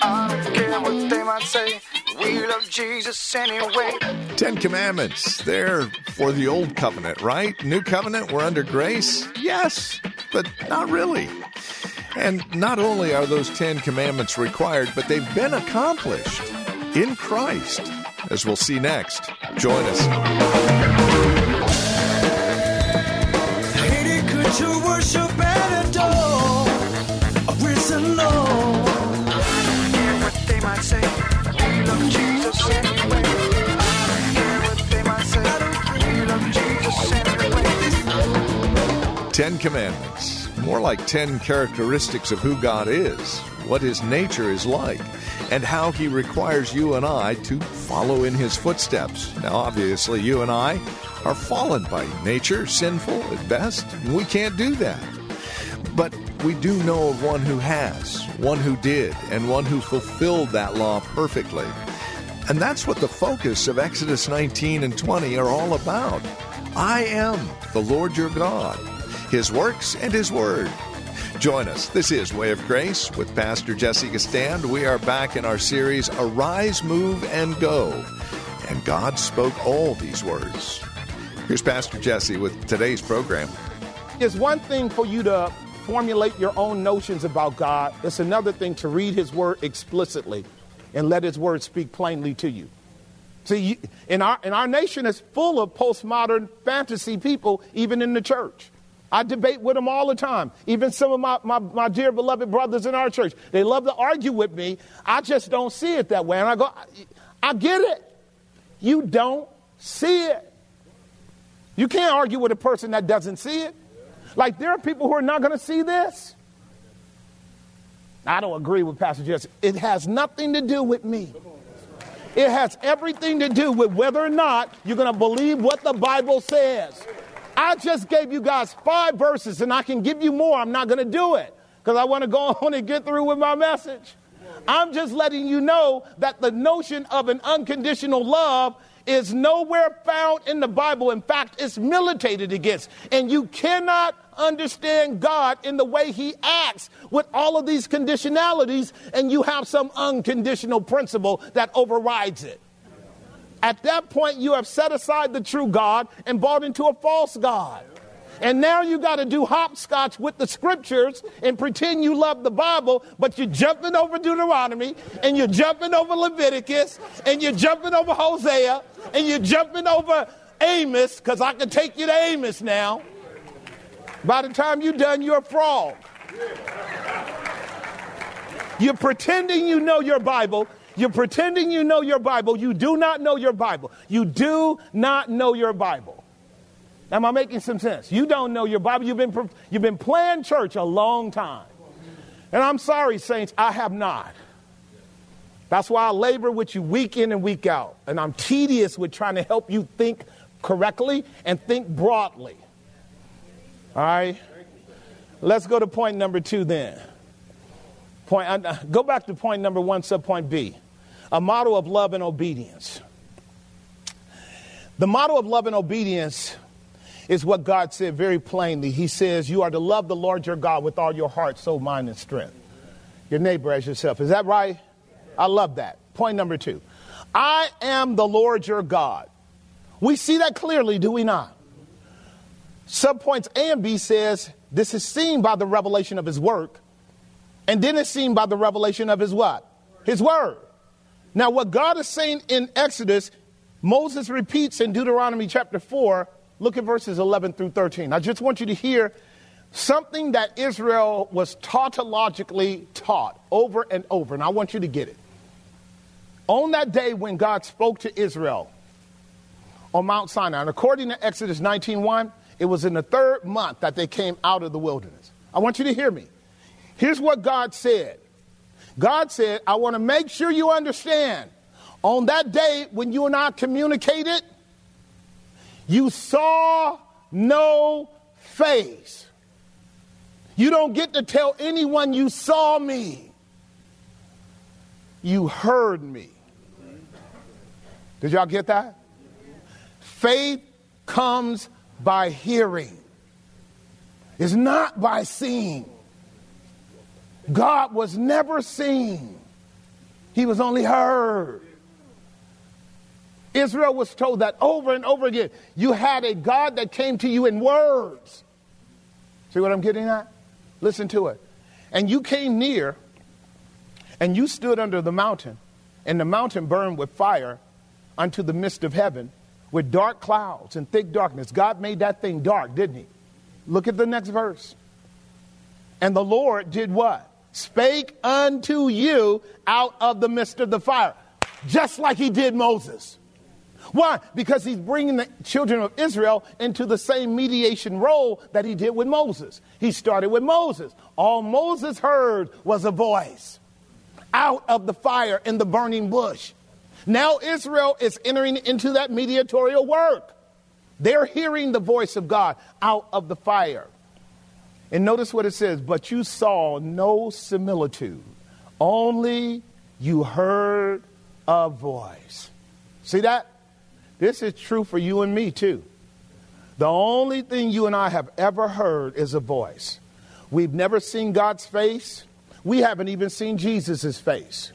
I don't what they might say. We love Jesus anyway. Ten Commandments. They're for the old covenant, right? New covenant, we're under grace? Yes, but not really. And not only are those Ten Commandments required, but they've been accomplished in Christ, as we'll see next. Join us. Ten Commandments. More like ten characteristics of who God is, what his nature is like, and how he requires you and I to follow in his footsteps. Now, obviously, you and I are fallen by nature, sinful at best, and we can't do that. But we do know of one who has, one who did, and one who fulfilled that law perfectly. And that's what the focus of Exodus 19 and 20 are all about. I am the Lord your God, his works and his word. Join us. This is Way of Grace with Pastor Jesse Gistand. We are back in our series Arise, Move, and Go. And God spoke all these words. Here's Pastor Jesse with today's program. It's one thing for you to formulate your own notions about God, it's another thing to read His Word explicitly and let His Word speak plainly to you. See, in our, in our nation is full of postmodern fantasy people, even in the church. I debate with them all the time. Even some of my, my, my dear beloved brothers in our church. They love to argue with me. I just don't see it that way. And I go, I, I get it. You don't see it. You can't argue with a person that doesn't see it. Like there are people who are not going to see this. I don't agree with Pastor Jesse. It has nothing to do with me. It has everything to do with whether or not you're going to believe what the Bible says. I just gave you guys five verses and I can give you more. I'm not going to do it because I want to go on and get through with my message. I'm just letting you know that the notion of an unconditional love is nowhere found in the Bible. In fact, it's militated against. And you cannot understand God in the way He acts with all of these conditionalities, and you have some unconditional principle that overrides it. At that point, you have set aside the true God and bought into a false God. And now you got to do hopscotch with the scriptures and pretend you love the Bible, but you're jumping over Deuteronomy and you're jumping over Leviticus and you're jumping over Hosea and you're jumping over Amos, because I can take you to Amos now. By the time you're done, you're a frog. You're pretending you know your Bible. You're pretending you know your Bible. You do not know your Bible. You do not know your Bible. Am I making some sense? You don't know your Bible. You've been, you've been playing church a long time. And I'm sorry, saints, I have not. That's why I labor with you week in and week out. And I'm tedious with trying to help you think correctly and think broadly. All right? Let's go to point number two then. Point, uh, go back to point number one, subpoint B a model of love and obedience. The model of love and obedience is what God said very plainly. He says, You are to love the Lord your God with all your heart, soul, mind, and strength. Your neighbor as yourself. Is that right? I love that. Point number two I am the Lord your God. We see that clearly, do we not? Subpoints A and B says this is seen by the revelation of his work, and then it's seen by the revelation of his what? His word. Now, what God is saying in Exodus, Moses repeats in Deuteronomy chapter 4. Look at verses 11 through 13. I just want you to hear something that Israel was tautologically taught over and over, and I want you to get it. On that day when God spoke to Israel on Mount Sinai, and according to Exodus 19:1, it was in the third month that they came out of the wilderness. I want you to hear me. Here's what God said. God said, I want to make sure you understand. On that day when you and I communicated, you saw no face. You don't get to tell anyone you saw me. You heard me. Did y'all get that? Faith comes by hearing. It's not by seeing. God was never seen. He was only heard. Israel was told that over and over again. You had a God that came to you in words. See what I'm getting at? Listen to it. And you came near and you stood under the mountain, and the mountain burned with fire unto the midst of heaven with dark clouds and thick darkness. God made that thing dark, didn't he? Look at the next verse. And the Lord did what? Spake unto you out of the midst of the fire, just like he did Moses. Why? Because he's bringing the children of Israel into the same mediation role that he did with Moses. He started with Moses. All Moses heard was a voice out of the fire in the burning bush. Now Israel is entering into that mediatorial work. They're hearing the voice of God out of the fire. And notice what it says, but you saw no similitude, only you heard a voice. See that? This is true for you and me too. The only thing you and I have ever heard is a voice. We've never seen God's face. We haven't even seen Jesus' face.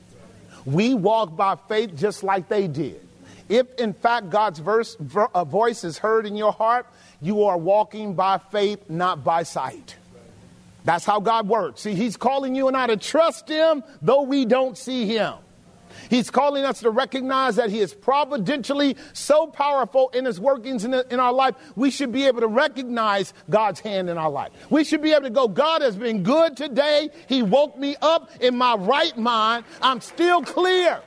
We walk by faith just like they did. If in fact God's verse, voice is heard in your heart, you are walking by faith, not by sight. That's how God works. See, He's calling you and I to trust Him, though we don't see Him. He's calling us to recognize that He is providentially so powerful in His workings in, in, our life, we should be able to recognize God's hand in our life. We should be able to go, God has been good today. He woke me up in my right mind. I'm still clear.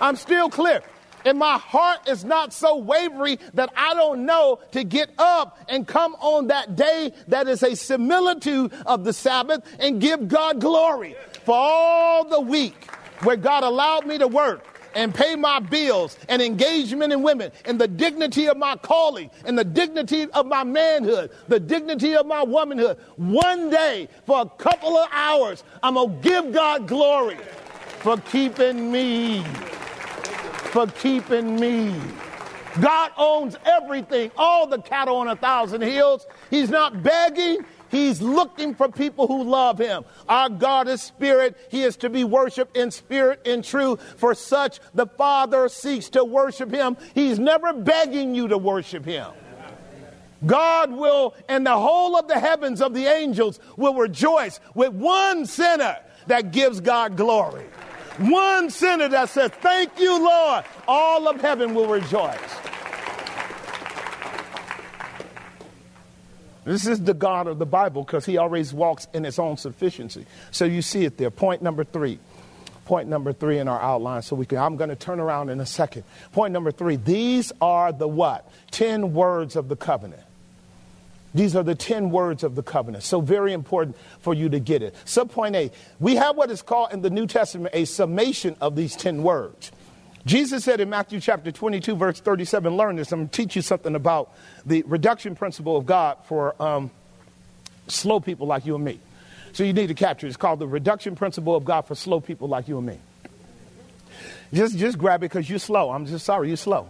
I'm still clear. And my heart is not so wavery that I don't know to get up and come on that day that is a similitude of the Sabbath and give God glory for all the week where God allowed me to work and pay my bills and engage men and women in the dignity of my calling and the dignity of my manhood, the dignity of my womanhood. One day, for a couple of hours, I'm going to give God glory for keeping me. For keeping me. God owns everything, all the cattle on a thousand hills. He's not begging, He's looking for people who love him. Our God is spirit. He is to be worshiped in spirit and truth. For such the Father seeks to worship him. He's never begging you to worship him. God will, and the whole of the heavens of the angels will rejoice with one sinner that gives God glory. One sinner that says, Thank you, Lord. All of heaven will rejoice. This is the God of the Bible because he always walks in his own sufficiency. So you see it there. Point number three. Point number three in our outline. So we can, I'm going to turn around in a second. Point number three. These are the what? Ten words of the covenant. These are the 10 words of the covenant. So, very important for you to get it. Subpoint A, we have what is called in the New Testament a summation of these 10 words. Jesus said in Matthew chapter 22, verse 37, learn this. I'm going to teach you something about the reduction principle of God for um, slow people like you and me. So you need to capture it. It's called the reduction principle of God for slow people like you and me. Just, just grab it because you're slow. I'm just sorry, you're slow.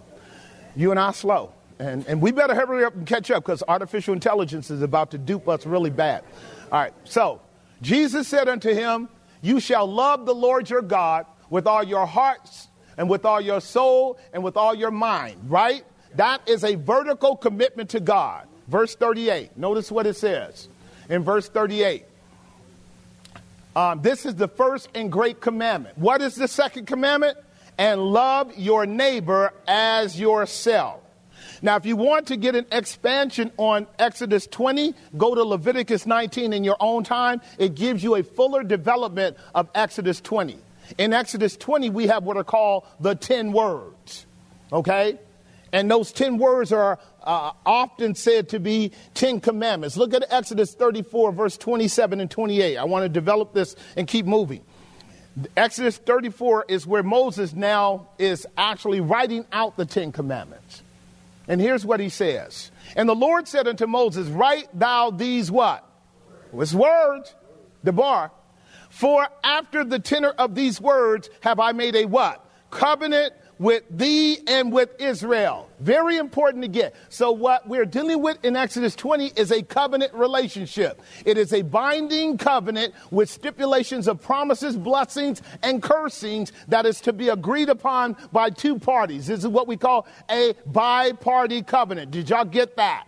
You and I slow. And, and we better hurry up and catch up because artificial intelligence is about to dupe us really bad. All right, so Jesus said unto him, You shall love the Lord your God with all your hearts and with all your soul and with all your mind, right? That is a vertical commitment to God. Verse 38. Notice what it says in verse 38. Um, this is the first and great commandment. What is the second commandment? And love your neighbor as yourself. Now, if you want to get an expansion on Exodus 20, go to Leviticus 19 in your own time. It gives you a fuller development of Exodus 20. In Exodus 20, we have what are called the 10 words. Okay? And those 10 words are uh, often said to be 10 commandments. Look at Exodus 34, verse 27 and 28. I want to develop this and keep moving. Exodus 34 is where Moses now is actually writing out the Ten Commandments. And here's what he says. And the Lord said unto Moses, Write thou these what? It's words, the bar. For after the tenor of these words have I made a what? Covenant with thee and with Israel. Very important to get. So, what we're dealing with in Exodus 20 is a covenant relationship. It is a binding covenant with stipulations of promises, blessings, and cursings that is to be agreed upon by two parties. This is what we call a bi party covenant. Did y'all get that?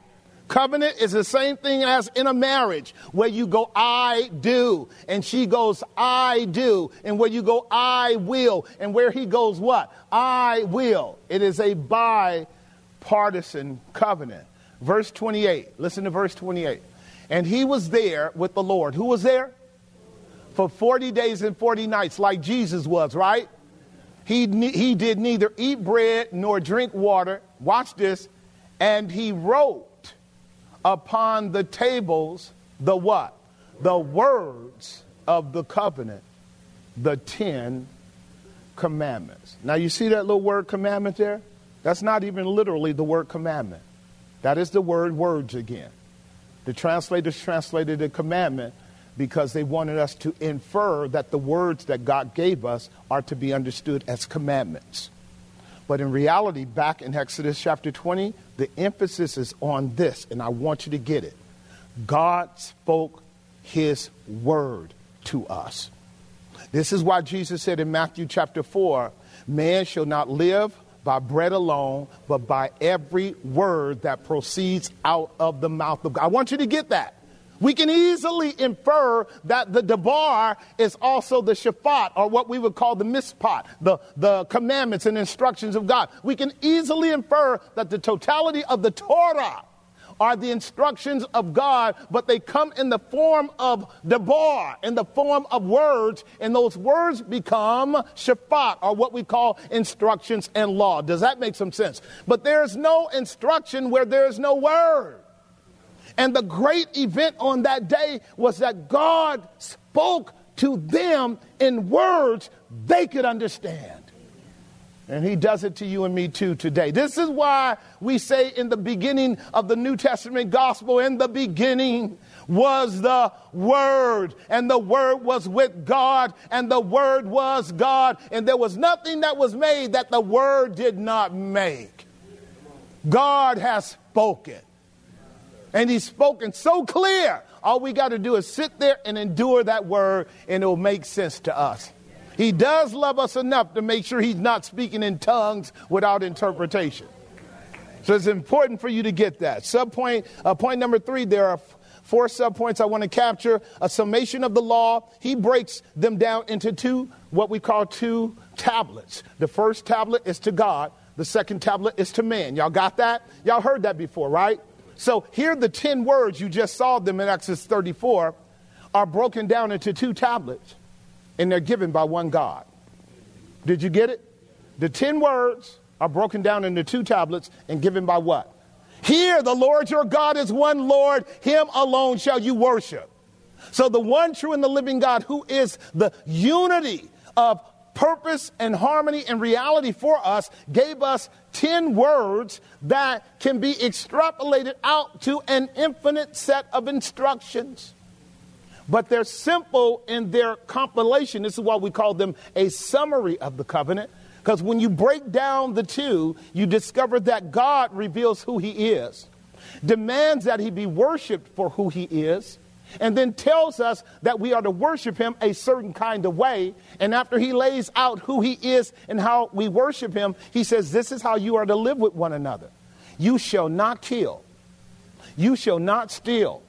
Covenant is the same thing as in a marriage where you go, I do, and she goes, I do, and where you go, I will, and where he goes, what? I will. It is a bipartisan covenant. Verse 28, listen to verse 28. And he was there with the Lord. Who was there? For 40 days and 40 nights, like Jesus was, right? He, he did neither eat bread nor drink water. Watch this. And he wrote upon the tables the what? The words of the covenant, the Ten Commandments. Now, you see that little word commandment there? That's not even literally the word commandment. That is the word words again. The translators translated the commandment because they wanted us to infer that the words that God gave us are to be understood as commandments. But in reality, back in Exodus chapter 20, the emphasis is on this, and I want you to get it. God spoke his word to us. This is why Jesus said in Matthew chapter 4 man shall not live by bread alone, but by every word that proceeds out of the mouth of God. I want you to get that. We can easily infer that the Debar is also the shafat, or what we would call the Mishpat, the, the commandments and instructions of God. We can easily infer that the totality of the Torah are the instructions of God, but they come in the form of Debar, in the form of words, and those words become shafat, or what we call instructions and law. Does that make some sense? But there's no instruction where there's no word. And the great event on that day was that God spoke to them in words they could understand. And he does it to you and me too today. This is why we say in the beginning of the New Testament gospel, in the beginning was the Word, and the Word was with God, and the Word was God, and there was nothing that was made that the Word did not make. God has spoken. And he's spoken so clear. All we got to do is sit there and endure that word, and it will make sense to us. He does love us enough to make sure he's not speaking in tongues without interpretation. So it's important for you to get that. Subpoint, uh, point number three, there are four subpoints I want to capture. A summation of the law. He breaks them down into two, what we call two tablets. The first tablet is to God. The second tablet is to man. Y'all got that? Y'all heard that before, right? So here the 10 words, you just saw them in Exodus 34, are broken down into two tablets, and they're given by one God. Did you get it? The 10 words are broken down into two tablets and given by what? Here, the Lord your God is one Lord, him alone shall you worship. So, the one true and the living God, who is the unity of purpose and harmony and reality for us, gave us 10 words that can be extrapolated out to an infinite set of instructions. But they're simple in their compilation. This is why we call them a summary of the covenant. Because when you break down the two, you discover that God reveals who He is, demands that He be worshiped for who He is, and then tells us that we are to worship him a certain kind of way. And after he lays out who he is and how we worship him, he says, This is how you are to live with one another. You shall not kill. You shall not steal.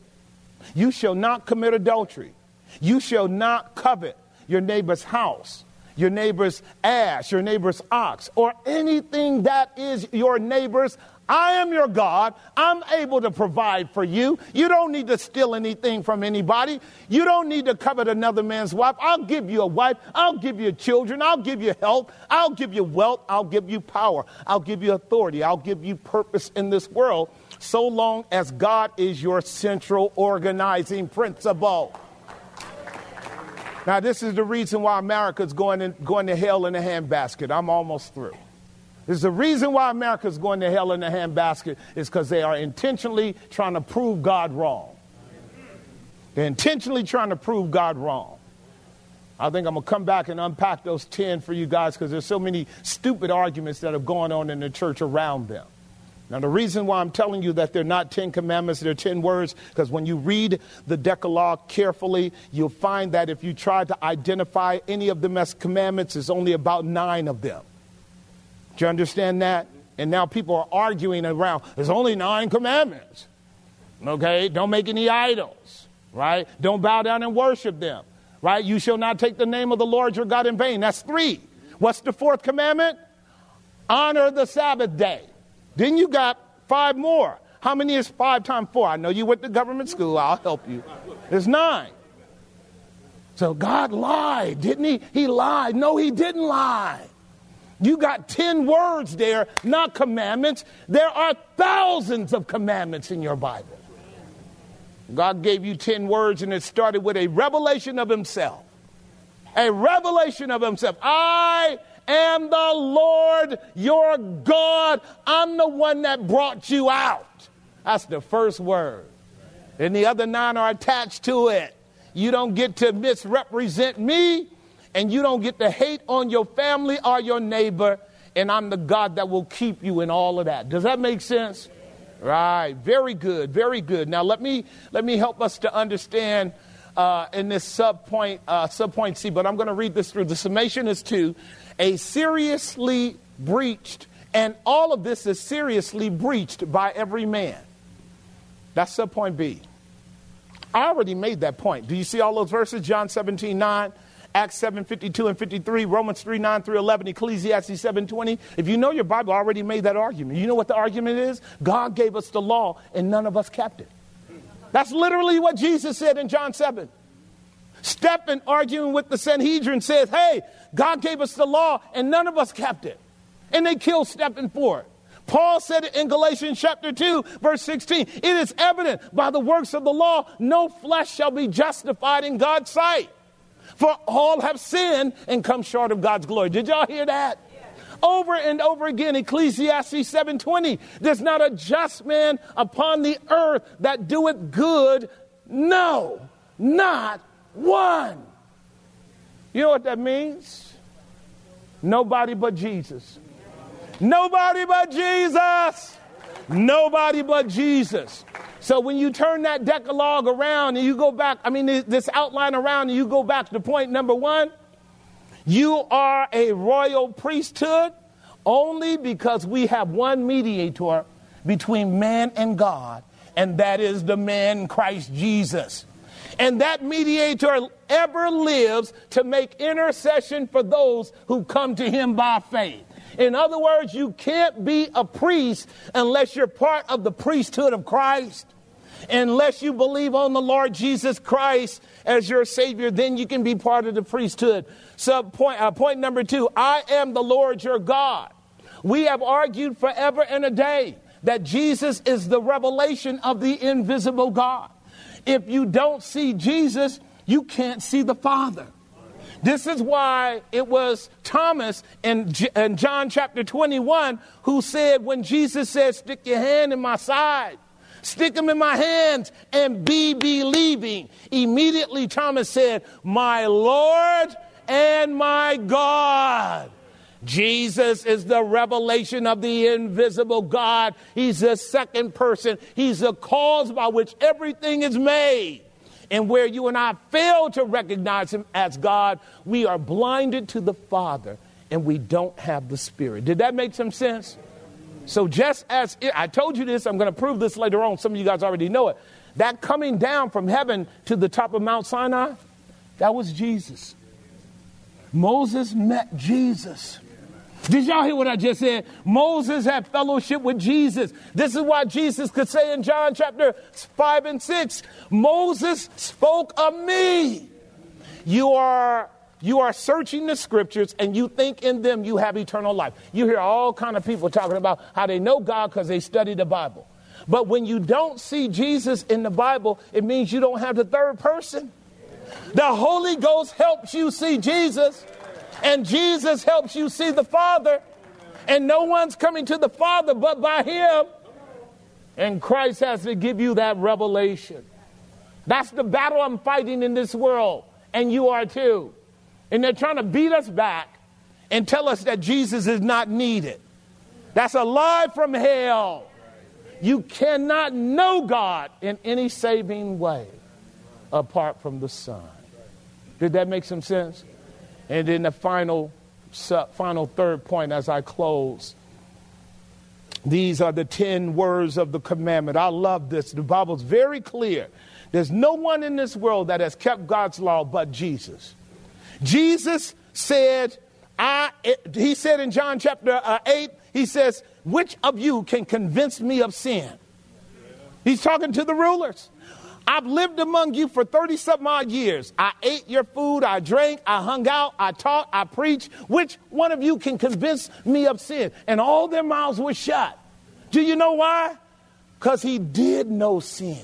You shall not commit adultery. You shall not covet your neighbor's house, your neighbor's ass, your neighbor's ox, or anything that is your neighbor's I am your God. I'm able to provide for you. You don't need to steal anything from anybody. You don't need to covet another man's wife. I'll give you a wife. I'll give you children. I'll give you health. I'll give you wealth. I'll give you power. I'll give you authority. I'll give you purpose in this world so long as God is your central organizing principle. Now, this is the reason why America's going, in, going to hell in a handbasket. I'm almost through. Is the reason why America's going to hell in a handbasket is because they are intentionally trying to prove God wrong. They're intentionally trying to prove God wrong. I think I'm going to come back and unpack those 10 for you guys because there's so many stupid arguments that have gone on in the church around them. Now, the reason why I'm telling you that they're not 10 commandments, they're 10 words, because when you read the Decalogue carefully, you'll find that if you try to identify any of them as commandments, there's only about nine of them. Do you understand that? And now people are arguing around, there's only nine commandments. Okay? Don't make any idols, right? Don't bow down and worship them, right? You shall not take the name of the Lord your God in vain. That's three. What's the fourth commandment? Honor the Sabbath day. Then you got five more. How many is five times four? I know you went to government school. I'll help you. It's nine. So God lied, didn't he? He lied. No, he didn't lie. You got 10 words there, not commandments. There are thousands of commandments in your Bible. God gave you 10 words, and it started with a revelation of Himself. A revelation of Himself. I am the Lord your God. I'm the one that brought you out. That's the first word. And the other nine are attached to it. You don't get to misrepresent me, and you don't get to hate on your family or your neighbor, and I'm the God that will keep you in all of that. Does that make sense? Right. Very good. Very good. Now let me let me help us to understand uh, in this sub point uh, sub point C. But I'm going to read this through. The summation is two a seriously breached, and all of this is seriously breached by every man. That's subpoint B. I already made that point. Do you see all those verses? John 17, 9, Acts 7, 52 and 53, Romans 3, 9 through 11, Ecclesiastes 7, 20. If you know your Bible, already made that argument. You know what the argument is? God gave us the law and none of us kept it. That's literally what Jesus said in John 7. Stephen, arguing with the Sanhedrin, says, Hey, God gave us the law and none of us kept it. And they killed Stephen for it. Paul said it in Galatians chapter 2, verse 16. It is evident by the works of the law, no flesh shall be justified in God's sight. For all have sinned and come short of God's glory. Did y'all hear that? Over and over again, Ecclesiastes 7:20. There's not a just man upon the earth that doeth good. No, not one. You know what that means? Nobody but Jesus. Nobody but Jesus. Nobody but Jesus. So when you turn that Decalogue around and you go back, I mean, this outline around and you go back to point number one, you are a royal priesthood only because we have one mediator between man and God, and that is the man Christ Jesus. And that mediator ever lives to make intercession for those who come to him by faith. In other words, you can't be a priest unless you're part of the priesthood of Christ. Unless you believe on the Lord Jesus Christ as your Savior, then you can be part of the priesthood. So, point, uh, point number two I am the Lord your God. We have argued forever and a day that Jesus is the revelation of the invisible God. If you don't see Jesus, you can't see the Father. This is why it was Thomas in, in John chapter 21 who said, when Jesus said, Stick your hand in my side, stick them in my hands and be believing. Immediately Thomas said, My Lord and my God. Jesus is the revelation of the invisible God. He's the second person. He's the cause by which everything is made. And where you and I fail to recognize him as God, we are blinded to the Father and we don't have the Spirit. Did that make some sense? So, just as it, I told you this, I'm going to prove this later on. Some of you guys already know it. That coming down from heaven to the top of Mount Sinai, that was Jesus. Moses met Jesus. Did y'all hear what I just said? Moses had fellowship with Jesus. This is why Jesus could say in John chapter 5 and 6 Moses spoke of me. You are you are searching the scriptures and you think in them you have eternal life. You hear all kind of people talking about how they know God because they study the Bible. But when you don't see Jesus in the Bible, it means you don't have the third person. The Holy Ghost helps you see Jesus, and Jesus helps you see the Father. And no one's coming to the Father but by Him. And Christ has to give you that revelation. That's the battle I'm fighting in this world, and you are too. And they're trying to beat us back and tell us that Jesus is not needed. That's a lie from hell. You cannot know God in any saving way apart from the Son. Did that make some sense? And then the final, final third point as I close. These are the 10 words of the commandment. I love this. The Bible's very clear. There's no one in this world that has kept God's law but Jesus. Jesus said, I, he said in John chapter uh, 8, he says, Which of you can convince me of sin? He's talking to the rulers. I've lived among you for 30 some odd years. I ate your food, I drank, I hung out, I taught, I preached. Which one of you can convince me of sin? And all their mouths were shut. Do you know why? Because he did no sin.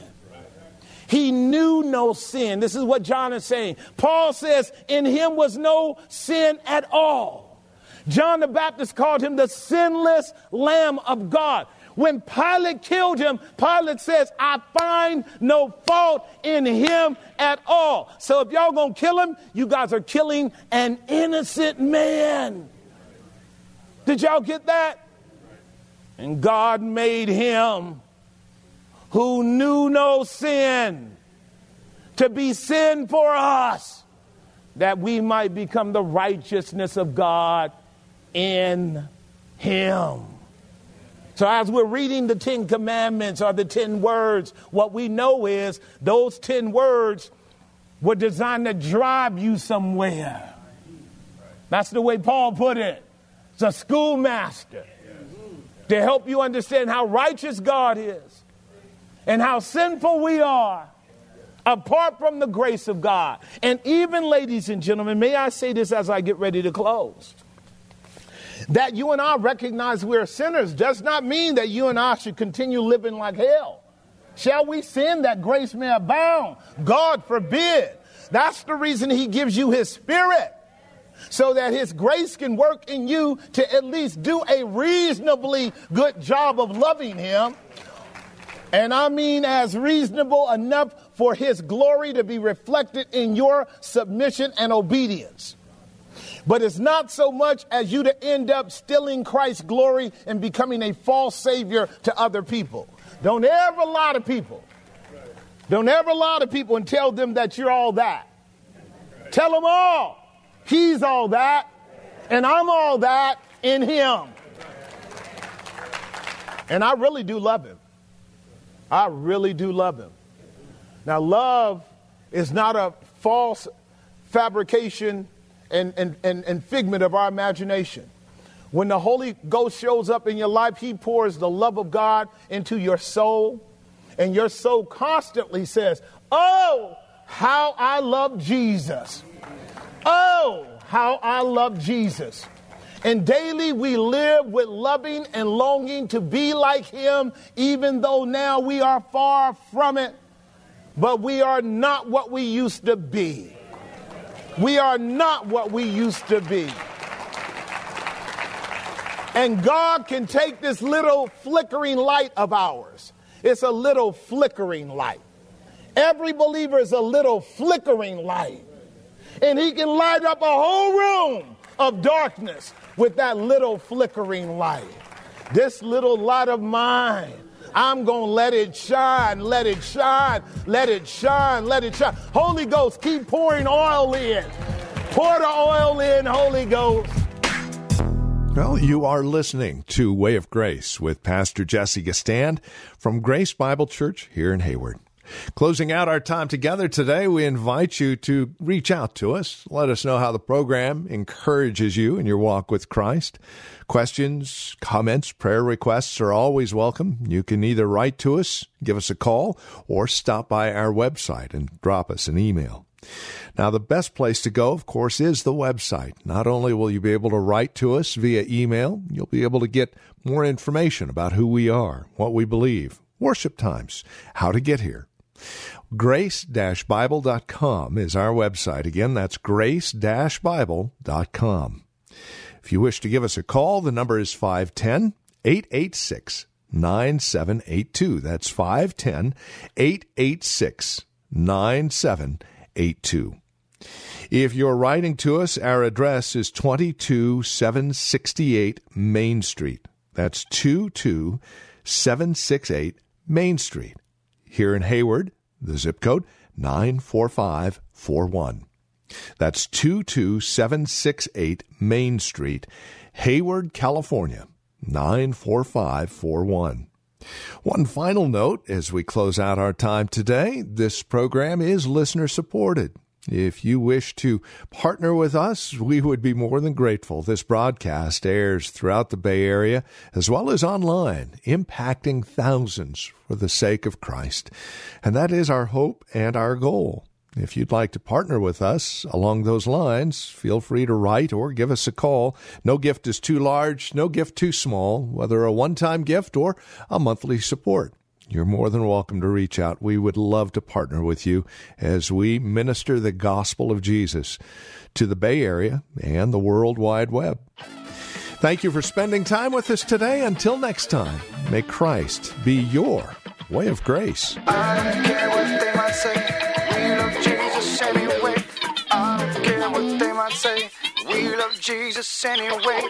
He knew no sin. This is what John is saying. Paul says, In him was no sin at all. John the Baptist called him the sinless Lamb of God. When Pilate killed him, Pilate says, I find no fault in him at all. So if y'all gonna kill him, you guys are killing an innocent man. Did y'all get that? And God made him who knew no sin to be sin for us that we might become the righteousness of God in him. So, as we're reading the Ten Commandments or the Ten Words, what we know is those Ten Words were designed to drive you somewhere. That's the way Paul put it. It's a schoolmaster to help you understand how righteous God is and how sinful we are apart from the grace of God. And even, ladies and gentlemen, may I say this as I get ready to close? That you and I recognize we're sinners does not mean that you and I should continue living like hell. Shall we sin that grace may abound? God forbid. That's the reason He gives you His Spirit, so that His grace can work in you to at least do a reasonably good job of loving Him. And I mean, as reasonable enough for His glory to be reflected in your submission and obedience. But it's not so much as you to end up stealing Christ's glory and becoming a false savior to other people. Don't ever lie to people. Don't ever lie to people and tell them that you're all that. Tell them all. He's all that, and I'm all that in Him. And I really do love Him. I really do love Him. Now, love is not a false fabrication and, and, and, and figment of our imagination. When the Holy Ghost shows up in your life, He pours the love of God into your soul, and your soul constantly says, Oh, how I love Jesus. Oh, how I love Jesus. And daily we live with loving and longing to be like Him, even though now we are far from it. But we are not what we used to be. We are not what we used to be. And God can take this little flickering light of ours. It's a little flickering light. Every believer is a little flickering light. And He can light up a whole room of darkness with that little flickering light. This little light of mine I'm going to let it shine, let it shine, let it shine, let it shine. Holy Ghost, keep pouring oil in. Pour the oil in, Holy Ghost. Well, you are listening to Way of Grace with Pastor Jesse Gistand from Grace Bible Church here in Hayward. Closing out our time together today, we invite you to reach out to us. Let us know how the program encourages you in your walk with Christ. Questions, comments, prayer requests are always welcome. You can either write to us, give us a call, or stop by our website and drop us an email. Now, the best place to go, of course, is the website. Not only will you be able to write to us via email, you'll be able to get more information about who we are, what we believe, worship times, how to get here. Grace-Bible.com is our website. Again, that's grace-bible.com. If you wish to give us a call, the number is 510 886 9782. That's 510 886 9782. If you're writing to us, our address is 22768 Main Street. That's 22768 Main Street. Here in Hayward, the zip code 94541. That's 22768 Main Street, Hayward, California 94541. One final note as we close out our time today this program is listener supported. If you wish to partner with us, we would be more than grateful. This broadcast airs throughout the Bay Area as well as online, impacting thousands for the sake of Christ. And that is our hope and our goal. If you'd like to partner with us along those lines, feel free to write or give us a call. No gift is too large, no gift too small, whether a one time gift or a monthly support. You're more than welcome to reach out. We would love to partner with you as we minister the gospel of Jesus to the Bay Area and the World Wide Web. Thank you for spending time with us today. Until next time, may Christ be your way of grace. I don't care what they might say. We love Jesus anyway.